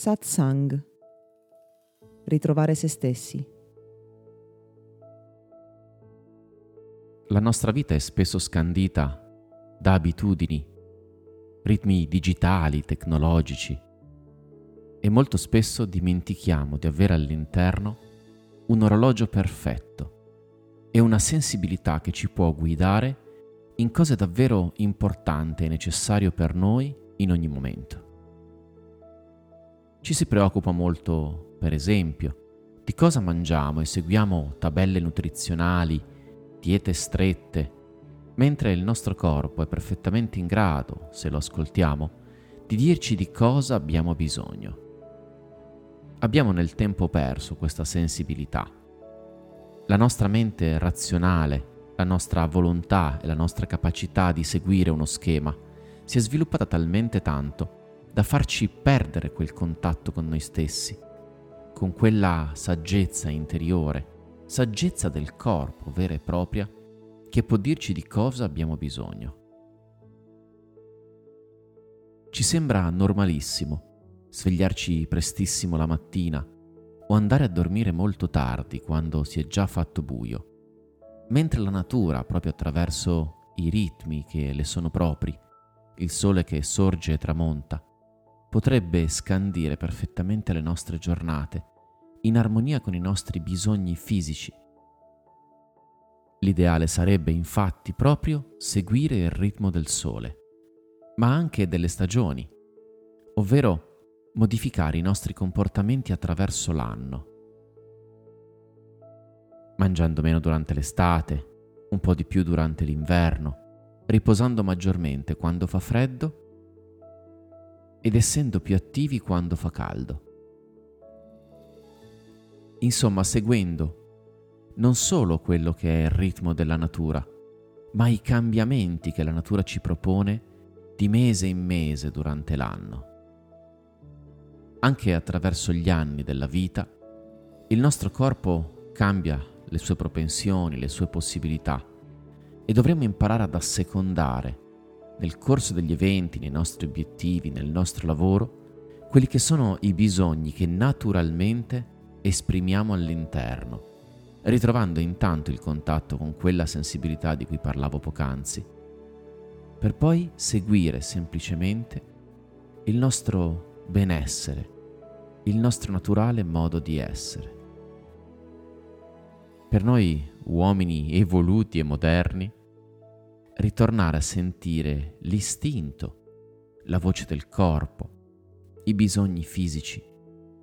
Satsang. Ritrovare se stessi. La nostra vita è spesso scandita da abitudini, ritmi digitali, tecnologici e molto spesso dimentichiamo di avere all'interno un orologio perfetto e una sensibilità che ci può guidare in cose davvero importanti e necessarie per noi in ogni momento. Ci si preoccupa molto, per esempio, di cosa mangiamo e seguiamo tabelle nutrizionali, diete strette, mentre il nostro corpo è perfettamente in grado, se lo ascoltiamo, di dirci di cosa abbiamo bisogno. Abbiamo nel tempo perso questa sensibilità. La nostra mente razionale, la nostra volontà e la nostra capacità di seguire uno schema si è sviluppata talmente tanto da farci perdere quel contatto con noi stessi, con quella saggezza interiore, saggezza del corpo vera e propria, che può dirci di cosa abbiamo bisogno. Ci sembra normalissimo svegliarci prestissimo la mattina o andare a dormire molto tardi quando si è già fatto buio, mentre la natura, proprio attraverso i ritmi che le sono propri, il sole che sorge e tramonta, potrebbe scandire perfettamente le nostre giornate, in armonia con i nostri bisogni fisici. L'ideale sarebbe infatti proprio seguire il ritmo del sole, ma anche delle stagioni, ovvero modificare i nostri comportamenti attraverso l'anno. Mangiando meno durante l'estate, un po' di più durante l'inverno, riposando maggiormente quando fa freddo ed essendo più attivi quando fa caldo. Insomma, seguendo non solo quello che è il ritmo della natura, ma i cambiamenti che la natura ci propone di mese in mese durante l'anno. Anche attraverso gli anni della vita, il nostro corpo cambia le sue propensioni, le sue possibilità e dovremmo imparare ad assecondare nel corso degli eventi, nei nostri obiettivi, nel nostro lavoro, quelli che sono i bisogni che naturalmente esprimiamo all'interno, ritrovando intanto il contatto con quella sensibilità di cui parlavo poc'anzi, per poi seguire semplicemente il nostro benessere, il nostro naturale modo di essere. Per noi uomini evoluti e moderni, ritornare a sentire l'istinto, la voce del corpo, i bisogni fisici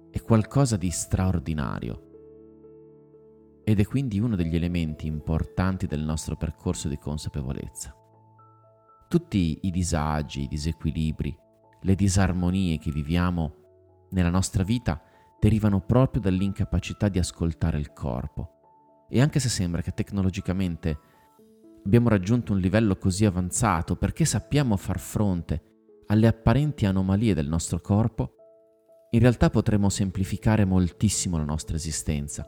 è qualcosa di straordinario ed è quindi uno degli elementi importanti del nostro percorso di consapevolezza. Tutti i disagi, i disequilibri, le disarmonie che viviamo nella nostra vita derivano proprio dall'incapacità di ascoltare il corpo. E anche se sembra che tecnologicamente abbiamo raggiunto un livello così avanzato perché sappiamo far fronte alle apparenti anomalie del nostro corpo, in realtà potremmo semplificare moltissimo la nostra esistenza.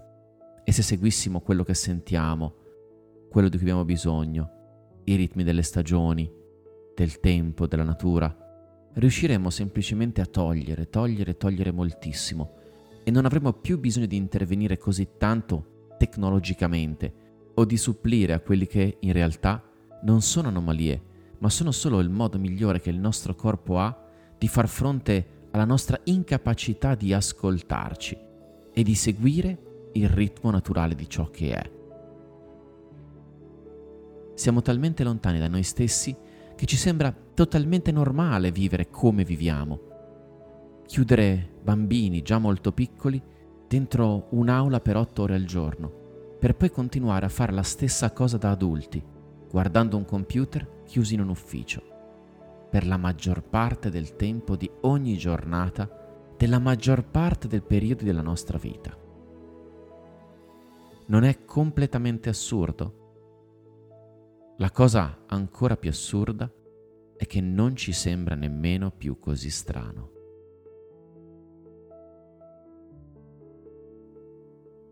E se seguissimo quello che sentiamo, quello di cui abbiamo bisogno, i ritmi delle stagioni, del tempo, della natura, riusciremmo semplicemente a togliere, togliere, togliere moltissimo e non avremo più bisogno di intervenire così tanto tecnologicamente o di supplire a quelli che in realtà non sono anomalie, ma sono solo il modo migliore che il nostro corpo ha di far fronte alla nostra incapacità di ascoltarci e di seguire il ritmo naturale di ciò che è. Siamo talmente lontani da noi stessi che ci sembra totalmente normale vivere come viviamo. Chiudere bambini già molto piccoli dentro un'aula per otto ore al giorno per poi continuare a fare la stessa cosa da adulti, guardando un computer chiusi in un ufficio, per la maggior parte del tempo di ogni giornata della maggior parte del periodo della nostra vita. Non è completamente assurdo? La cosa ancora più assurda è che non ci sembra nemmeno più così strano.